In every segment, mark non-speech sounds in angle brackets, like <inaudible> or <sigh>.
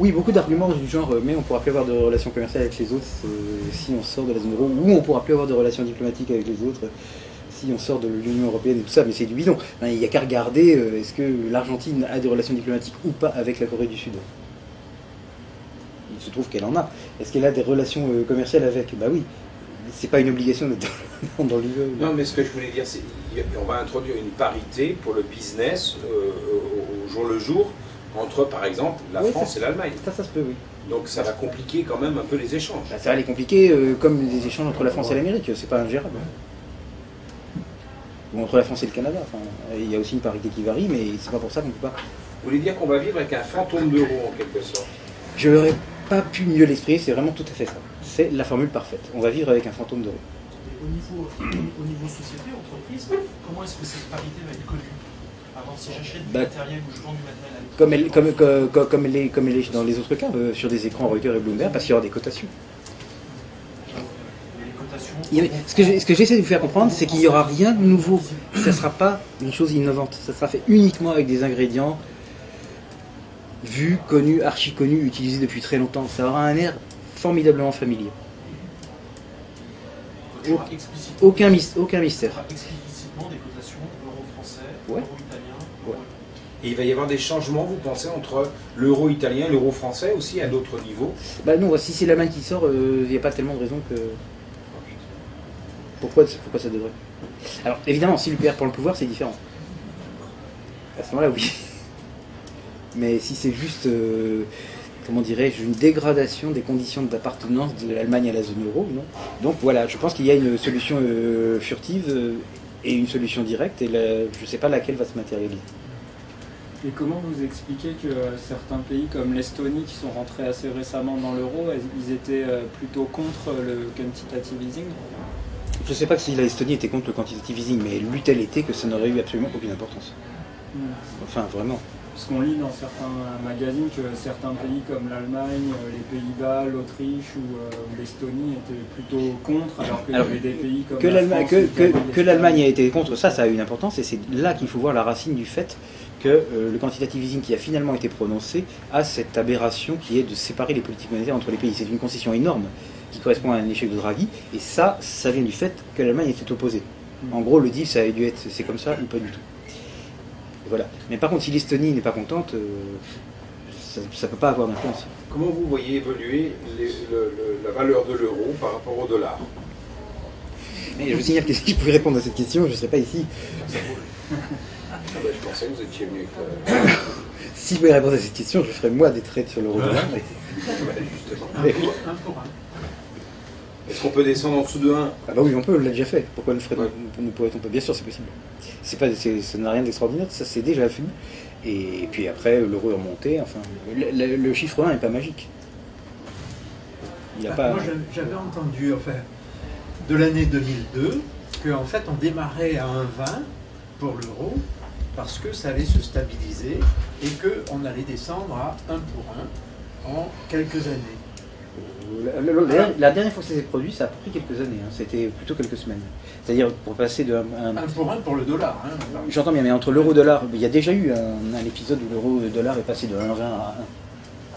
Oui, beaucoup d'arguments du genre, euh, mais on pourra plus avoir de relations commerciales avec les autres euh, si on sort de la zone euro, ou on pourra plus avoir de relations diplomatiques avec les autres si on sort de l'Union Européenne et tout ça, mais c'est du bidon. Il n'y a qu'à regarder, euh, est-ce que l'Argentine a des relations diplomatiques ou pas avec la Corée du Sud Il se trouve qu'elle en a. Est-ce qu'elle a des relations commerciales avec? Bah oui. C'est pas une obligation d'être dans, l'UE. Non, mais ce que je voulais dire, c'est qu'on va introduire une parité pour le business au jour le jour entre, par exemple, la Oui, France ça- et l'Allemagne. Ça, ça se peut, oui. Donc ça va compliquer quand même un peu les échanges. Bah, ça va les compliquer euh, comme les échanges entre la France et l'Amérique, c'est pas ingérable. Ou entre la France et le Canada. Enfin, il y a aussi une parité qui varie, mais c'est pas pour ça qu'on peut pas. Vous voulez dire qu'on va vivre avec un fantôme d'euro en quelque sorte? Je n'aurais pas pu mieux l'exprimer, c'est vraiment tout à fait ça. C'est la formule parfaite. On va vivre avec un fantôme d'euro. Et au niveau, au niveau société, entreprise, comment est-ce que cette parité va être connue Si j'achète du Bah, matériel ou je vends du matériel à Comme elle, comme, comme, dans les autres cas, euh, sur des écrans Reuters et Bloomberg, parce qu'il y aura des cotations. Il a- ce que j'essaie de vous faire comprendre, c'est qu'il n'y aura rien de nouveau. Ça ne sera pas une chose innovante. Ça sera fait uniquement avec des ingrédients vus, connus, archi connus, utilisés depuis très longtemps. Ça aura un air formidablement familier. Aucun, mystère. explicitement des cotations euro français, Ouais. euro. Et il va y avoir des changements, vous pensez, entre l'euro italien et l'euro français aussi à d'autres niveaux Bah non, si c'est la main qui sort, euh, il n'y a pas tellement de raison que. Pourquoi, pourquoi ça devrait Alors évidemment, si l'UPR prend le pouvoir, c'est différent. À ce moment-là, oui. Mais si c'est juste, euh, comment dirais-je, une dégradation des conditions d'appartenance de l'Allemagne à la zone euro, non? Donc voilà, je pense qu'il y a une solution euh, furtive et une solution directe, et la- je ne sais pas laquelle va se matérialiser. Et comment vous expliquez que euh, certains pays comme l'Estonie, qui sont rentrés assez récemment dans l'euro, ils étaient euh, plutôt contre le quantitative easing? Je ne sais pas si l'Estonie était contre le quantitative easing, mais l'eût-elle été que ça n'aurait eu absolument aucune importance. Enfin, vraiment. Parce qu'on lit dans certains magazines que certains pays comme l'Allemagne, euh, les Pays-Bas, l'Autriche ou euh, l'Estonie étaient plutôt contre, alors qu'il y avait des pays comme Que la l'Allemagne que, que, l'Allemagne a été contre ça, ça a eu une importance, et c'est là qu'il faut voir la racine du fait que euh, le quantitative easing qui a finalement été prononcé a cette aberration qui est de séparer les politiques monétaires entre les pays. C'est une concession énorme qui correspond à un échec de Draghi, et ça, ça vient du fait que l'Allemagne était opposée. En gros, le deal, ça a dû être c'est comme ça ou pas du tout. Voilà. Mais par contre, si l'Estonie n'est pas contente, euh, ça ne peut pas avoir d'influence. Comment vous voyez évoluer les- le- le- la valeur de l'euro par rapport au dollar? Mais je vous signale que <laughs> si je pouvais répondre à cette question, je ne serais pas ici. Ah ben, Je pensais que vous étiez venu avec la- Si je pouvais répondre à cette question, je ferais moi des trades sur l'euro-dollar. <laughs> mais- Ben, justement. Un pour un. Est-ce qu'on peut descendre en dessous de 1 Ah bah oui, on peut, on l'a déjà fait. Pourquoi ne, ferait- Ouais. ne pourrait-on pas? Bien sûr, c'est possible. C'est pas, c'est- ça n'a rien d'extraordinaire, ça c'est déjà fait. Et puis après, l'euro est remonté. Enfin, le, le- le chiffre 1 n'est pas magique. Il n'y a Bah, pas. Moi, j'avais- j'avais entendu, enfin, de l'année 2002, qu'en fait, on démarrait à 1,20 pour l'euro parce que ça allait se stabiliser et qu'on allait descendre à 1 pour 1 en quelques années. La, dernière fois que ça s'est produit, ça a pris quelques années. hein. C'était plutôt quelques semaines. C'est-à-dire pour passer de. un- un- 1 pour 1 pour le dollar. hein. J'entends bien, mais entre l'euro-dollar, il y a déjà eu un, un épisode où l'euro-dollar est passé de 1,20 à 1.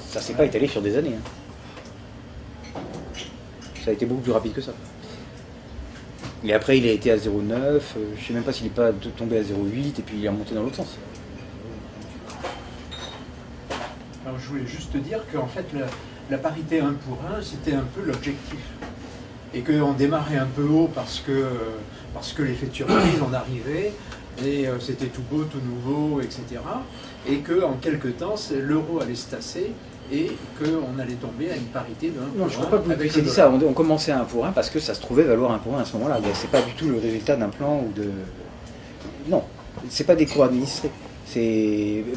Ça s'est pas étalé sur des années. hein. Ça a été beaucoup plus rapide que ça. Et après, il a été à 0,9. euh, je sais même pas s'il n'est pas tombé à 0,8 et puis il est remonté dans l'autre sens. Alors, je voulais juste te dire qu'en fait, la, la parité 1 pour 1, c'était un peu l'objectif. Et qu'on démarrait un peu haut parce que, parce que l'effet de surprise en arrivait, et euh, c'était tout beau, tout nouveau, etc. Et qu'en quelque temps, l'euro allait se tasser et qu'on allait tomber à une parité de 1 pour Non, je 1 crois pas que vous dire ça. On, on commençait à 1 pour 1 parce que ça se trouvait valoir 1 pour 1 à ce moment-là. C'est pas du tout le résultat d'un plan ou de. Non, c'est pas des cours administrés.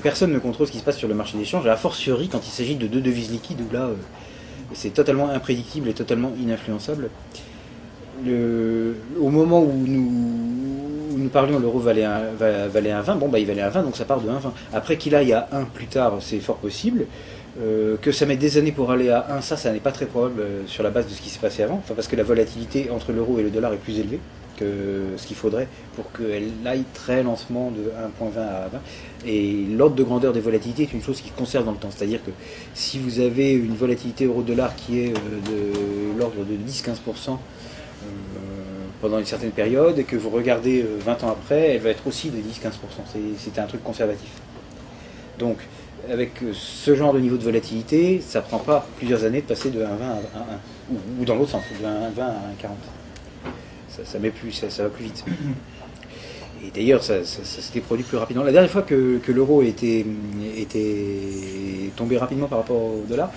Personne ne contrôle ce qui se passe sur le marché d'échange, a fortiori quand il s'agit de deux devises liquides où là euh, c'est totalement imprédictible et totalement ininfluençable. Le- au moment où nous, parlions, l'euro valait un, va- valait un 20, bon bah il valait un 20, donc ça part de 1,20. Après qu'il aille à 1 plus tard, c'est fort possible. Euh, que ça met des années pour aller à 1, ça, ça n'est pas très probable euh, sur la base de ce qui s'est passé avant, parce que la volatilité entre l'euro et le dollar est plus élevée. Ce qu'il faudrait pour qu'elle aille très lentement de 1.20 à 20. Et l'ordre de grandeur des volatilités est une chose qui se conserve dans le temps. C'est-à-dire que si vous avez une volatilité euro-dollar qui est euh, de l'ordre de 10-15% euh, pendant une certaine période et que vous regardez euh, 20 ans après, elle va être aussi de 10-15%. C'est- un truc conservatif. Donc, avec euh, ce genre de niveau de volatilité, ça prend pas plusieurs années de passer de 1,20 à 1,1. Ou, ou dans l'autre sens, de 1,20 à 1,40. Ça, met plus, ça, va plus vite. Et d'ailleurs, ça, s'était produit plus rapidement. La dernière fois que, l'euro était, tombé rapidement par rapport au dollar,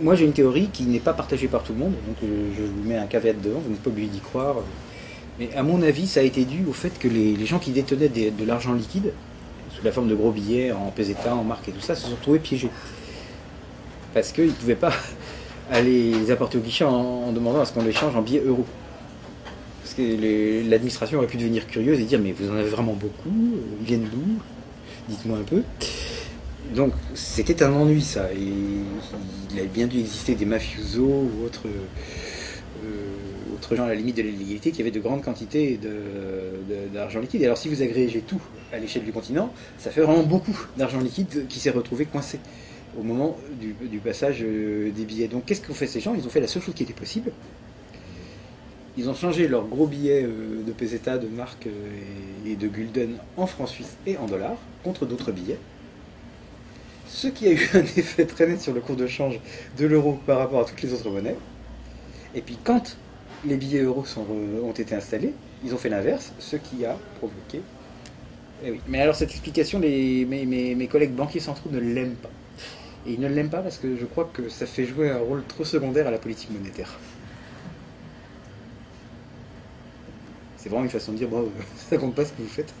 moi j'ai une théorie qui n'est pas partagée par tout le monde, donc euh, je vous mets un caveat devant, vous n'êtes pas obligé d'y croire. Mais à mon avis, ça a été dû au fait que les, gens qui détenaient de l'argent liquide, sous la forme de gros billets en peseta, en marque et tout ça, se sont retrouvés piégés. Parce qu'ils ne pouvaient pas <laughs> aller les apporter au guichet en demandant à ce qu'on les change en billets euros. Parce que l'administration aurait pu devenir curieuse et dire mais vous en avez vraiment beaucoup, ils viennent d'où? Dites-moi un peu. Donc c'était un ennui ça. Et il avait bien dû exister des mafiosos ou autres, euh, autres gens à la limite de l'illégalité qui avaient de grandes quantités d'argent liquide. Et alors si vous agrégez tout à l'échelle du continent, ça fait vraiment beaucoup d'argent liquide qui s'est retrouvé coincé au moment du, du passage euh, des billets. Donc qu'est-ce qu'ont fait ces gens? Ils ont fait la seule chose qui était possible. Ils ont changé leurs gros billets euh, de peseta, de marque euh, et de gulden en francs suisses et en dollars contre d'autres billets. Ce qui a eu un <laughs> effet très net sur le cours de change de l'euro par rapport à toutes les autres monnaies. Et puis quand les billets euros euh, ont été installés, ils ont fait l'inverse, ce qui a provoqué. Eh. Mais alors cette explication, mes- mes collègues banquiers centraux ne l'aiment pas. Et ils ne l'aiment pas parce que je crois que ça fait jouer un rôle trop secondaire à la politique monétaire. C'est vraiment une façon de dire, bravo, <laughs> ça compte pas ce que vous faites.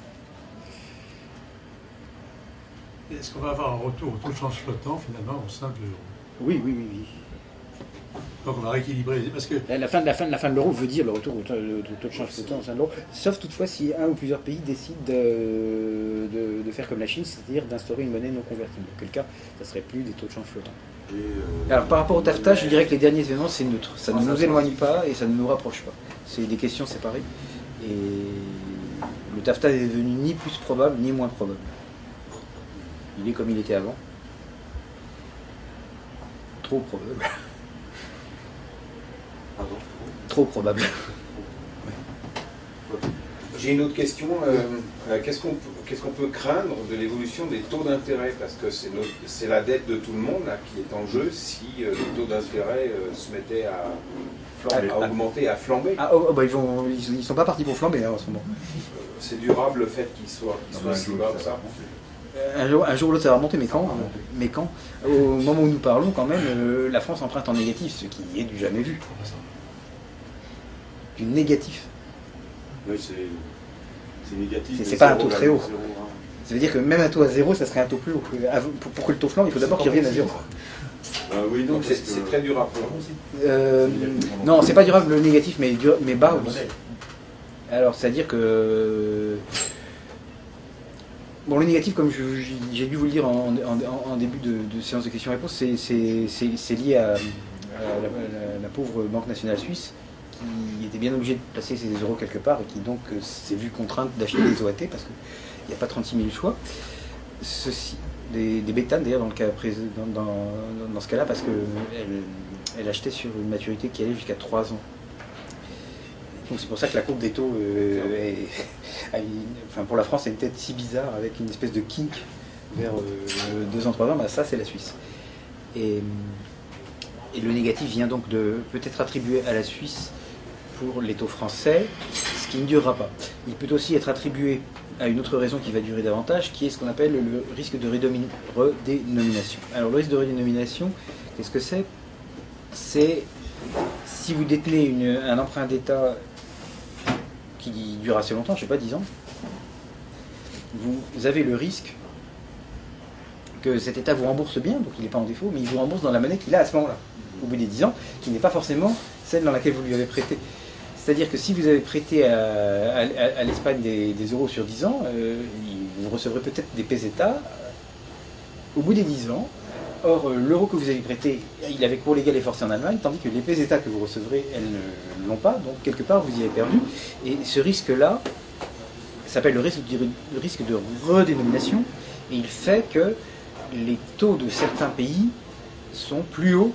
Est-ce qu'on va avoir un retour au taux de change flottant finalement au sein de l'euro? Oui, oui, oui, oui. Donc on va rééquilibrer. Parce que La, fin, de- la, fin, de- la fin de l'euro veut dire le retour au taux, de change flottant au sein de l'euro, sauf toutefois si un ou plusieurs pays décident de, de- de faire comme la Chine, c'est-à-dire d'instaurer une monnaie non convertible. Auquel cas, ça serait plus des taux de change flottants. Euh, Alors par rapport au TAFTA, je dirais que les derniers événements, c'est neutre. Ça ne ça nous éloigne pas et ça ne nous rapproche pas. C'est des questions séparées. Et le TAFTA est devenu ni plus probable ni moins probable. Il est comme il était avant. Trop probable. pardon. Trop probable. J'ai une autre question. euh, euh, Qu'est-ce qu'on peut, craindre de l'évolution des taux d'intérêt? Parce que c'est la dette de tout le monde là, qui est en jeu si euh, les taux d'intérêt euh, se mettaient à, Flamber. à augmenter, à flamber. Ah, oh, oh, bah, ils, vont, ils, ils sont pas partis pour flamber hein, en ce moment. C'est durable le fait qu'ils soient, qu'ils soient si bas que ça. Un jour, un jour ou l'autre, ça va remonter, mais quand Mais quand? Au moment où nous parlons, quand même, euh, la France emprunte en négatif, ce qui est du jamais vu. Du négatif. Oui, c'est c'est négatif. C'est- pas un taux très haut. hein. Ça veut dire que même un taux à zéro, ça serait un taux plus haut. Pour que le taux flambe, il faut d'abord qu'il revienne à zéro. Ah oui, non, Donc c'est que- très durable. Euh, non, c'est pas durable le négatif, mais, dur- mais bas oui. Alors, c'est-à-dire que. Bon, le négatif, comme j'ai dû vous le dire en, en- en début de, de séance de questions-réponses, c'est- lié à, à la, la- la pauvre Banque nationale suisse qui était bien obligée de placer ses euros quelque part et qui donc euh, s'est vue contrainte d'acheter des OAT parce qu'il n'y a pas 36 000 choix. Ceci, des, des bétanes d'ailleurs dans dans, ce cas-là parce qu'elle elle achetait sur une maturité qui allait jusqu'à 3 ans. Donc c'est pour ça que la courbe des taux euh, est- <laughs> pour la France a une tête si bizarre avec une espèce de kink vers 2 ans, 3 ans, bah, ça c'est la Suisse. Et, et le négatif vient donc de peut-être attribué à la Suisse pour les taux français, qui ne durera pas. Il peut aussi être attribué à une autre raison qui va durer davantage, qui est ce qu'on appelle le risque de redénomination. Alors le risque de redénomination, qu'est-ce que c'est? C'est si vous détenez un emprunt d'État qui dure assez longtemps, je ne sais pas, 10 ans, vous avez le risque que cet État vous rembourse bien, donc il n'est pas en défaut, mais il vous rembourse dans la monnaie qu'il a à ce moment-là, au bout des 10 ans, qui n'est pas forcément celle dans laquelle vous lui avez prêté. C'est-à-dire que si vous avez prêté à, l'Espagne des, euros sur 10 ans, euh, vous recevrez peut-être des pesetas. Au bout des 10 ans, Or, euh, l'euro que vous avez prêté, il avait cours légal et forcé en Allemagne, tandis que les pesetas que vous recevrez, elles ne l'ont pas, donc quelque part vous y avez perdu. Et ce risque-là s'appelle le risque, le risque de redénomination, et il fait que les taux de certains pays sont plus hauts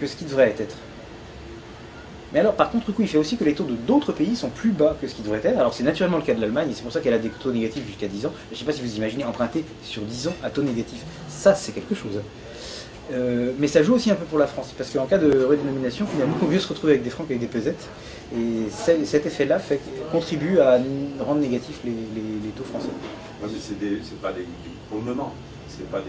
que ce qui devrait être. Mais alors, par contre, coup, il fait aussi que les taux de d'autres pays sont plus bas que ce qui devrait être. Alors, c'est naturellement le cas de l'Allemagne, et c'est pour ça qu'elle a des taux négatifs jusqu'à 10 ans. Je ne sais pas si vous imaginez emprunter sur 10 ans à taux négatif. Ça, c'est quelque chose. Euh, mais ça joue aussi un peu pour la France, parce qu'en cas de redénomination, finalement, vaut mieux se retrouver avec des francs qu'avec des pesettes. Et cet effet-là contribue à rendre négatifs les, taux français. Ouais, mais c'est pas des, pour le moment, c'est pas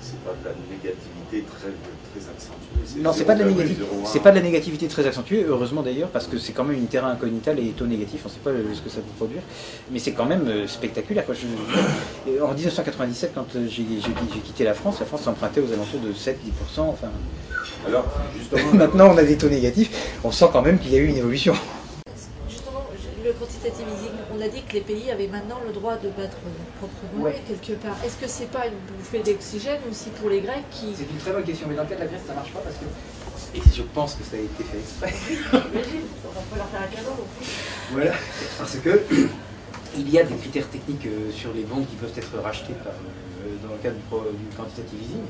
c'est pas de la négativité très, très accentuée. Non, c'est pas de la 0,1, négativité. 0,1. C'est pas de la négativité très accentuée, heureusement d'ailleurs, parce que c'est quand même une terrain incognita les taux négatifs, on ne sait pas euh, ce que ça peut produire, mais c'est quand même euh, spectaculaire. quoi. Je- en 1997, quand euh, j'ai quitté la France, la France empruntait aux alentours de 7-10%. Enfin, Alors, justement, <laughs> maintenant on a des taux négatifs, on sent quand même qu'il y a eu une évolution. Justement, le quantitative easing, on a dit que les pays avaient maintenant le droit de battre leur propre monnaie Ouais. quelque part. Est-ce que c'est pas une bouffée d'oxygène aussi pour les Grecs qui. C'est une très bonne question, mais dans le cas de la Grèce, ça marche pas parce que. Et je pense que ça a été fait exprès. J'imagine, on va pas leur faire un cadeau non plus. Voilà, parce que <clears throat> il y a des critères techniques euh, sur les banques qui peuvent être rachetés par, euh, dans le cadre du, du quantitative easing,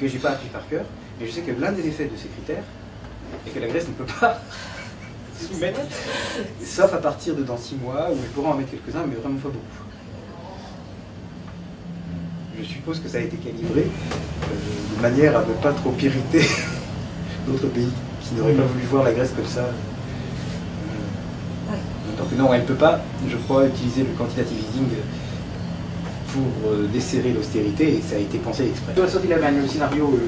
que j'ai pas appris par cœur, mais je sais que l'un des effets de ces critères est que la Grèce ne peut pas sauf à partir de dans six mois, où elle pourra en mettre quelques-uns, mais vraiment pas beaucoup. Je suppose que ça a été calibré euh, de manière à ne pas trop irriter <laughs> d'autres pays qui n'auraient pas voulu voir la Grèce comme ça. Euh, donc non, elle ne peut pas, je crois, utiliser le quantitative easing pour euh, desserrer l'austérité et ça a été pensé exprès. Sur la sortie de l'Allemagne, le scénario...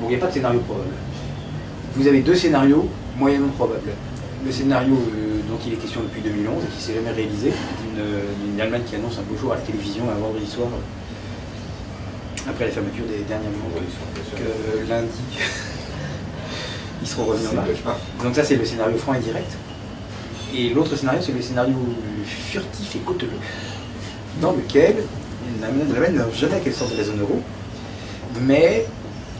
Bon, il n'y a pas de scénario probable. Vous avez deux scénarios moyennement probables. Le scénario euh, dont il est question depuis 2011 et qui ne s'est jamais réalisé, d'une Allemagne qui annonce un beau jour à la télévision un vendredi soir, après la fermeture des derniers mois, que lundi, <laughs> ils seront revenus en marche. Donc ça c'est le scénario franc et direct. Et l'autre scénario c'est le scénario furtif et cauteleux, dans lequel l'Allemagne n'a jamais qu'elle sorte de la zone euro, mais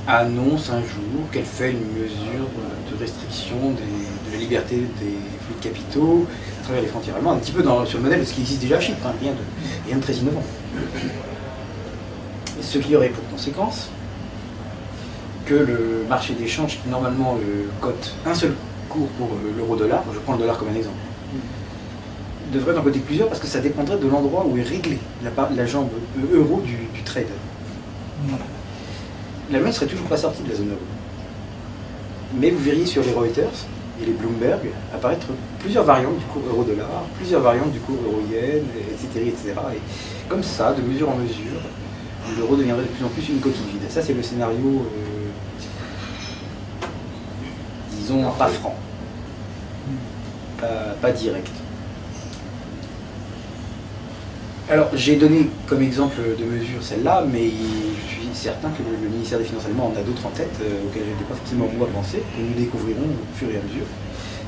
annonce un jour qu'elle fait une mesure de restriction des- de la liberté des flux de capitaux à travers les frontières allemandes, un petit peu dans- sur le modèle de ce qui existe déjà à Chypre, hein, rien, de, rien de très innovant. Ce qui aurait pour conséquence que le marché d'échange qui normalement euh, cote un seul cours pour euh, l'euro-dollar, je prends le dollar comme un exemple, devrait en coter plusieurs parce que ça dépendrait de l'endroit où est réglée la, jambe euh, euro du, du trade. L'Allemagne serait toujours pas sortie de la zone euro. Mais vous verriez sur les Reuters et les Bloomberg apparaître plusieurs variantes du cours euro-dollar, plusieurs variantes du cours euro-yen, etc., etc. Et comme ça, de mesure en mesure, l'euro deviendrait de plus en plus une coquille vide. Ça, c'est le scénario, euh, disons, pas franc, pas, pas direct. Alors, j'ai donné comme exemple de mesure celle-là, mais je suis certain que le, ministère des Finances allemand en a d'autres en tête, euh, auxquelles je n'étais pas forcément moi pensé, que nous découvrirons au fur et à mesure.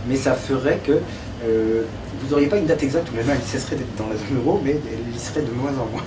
Mais ça ferait que euh, vous n'auriez pas une date exacte où l'Allemagne cesserait d'être dans la zone euro, mais elle y serait de moins en moins.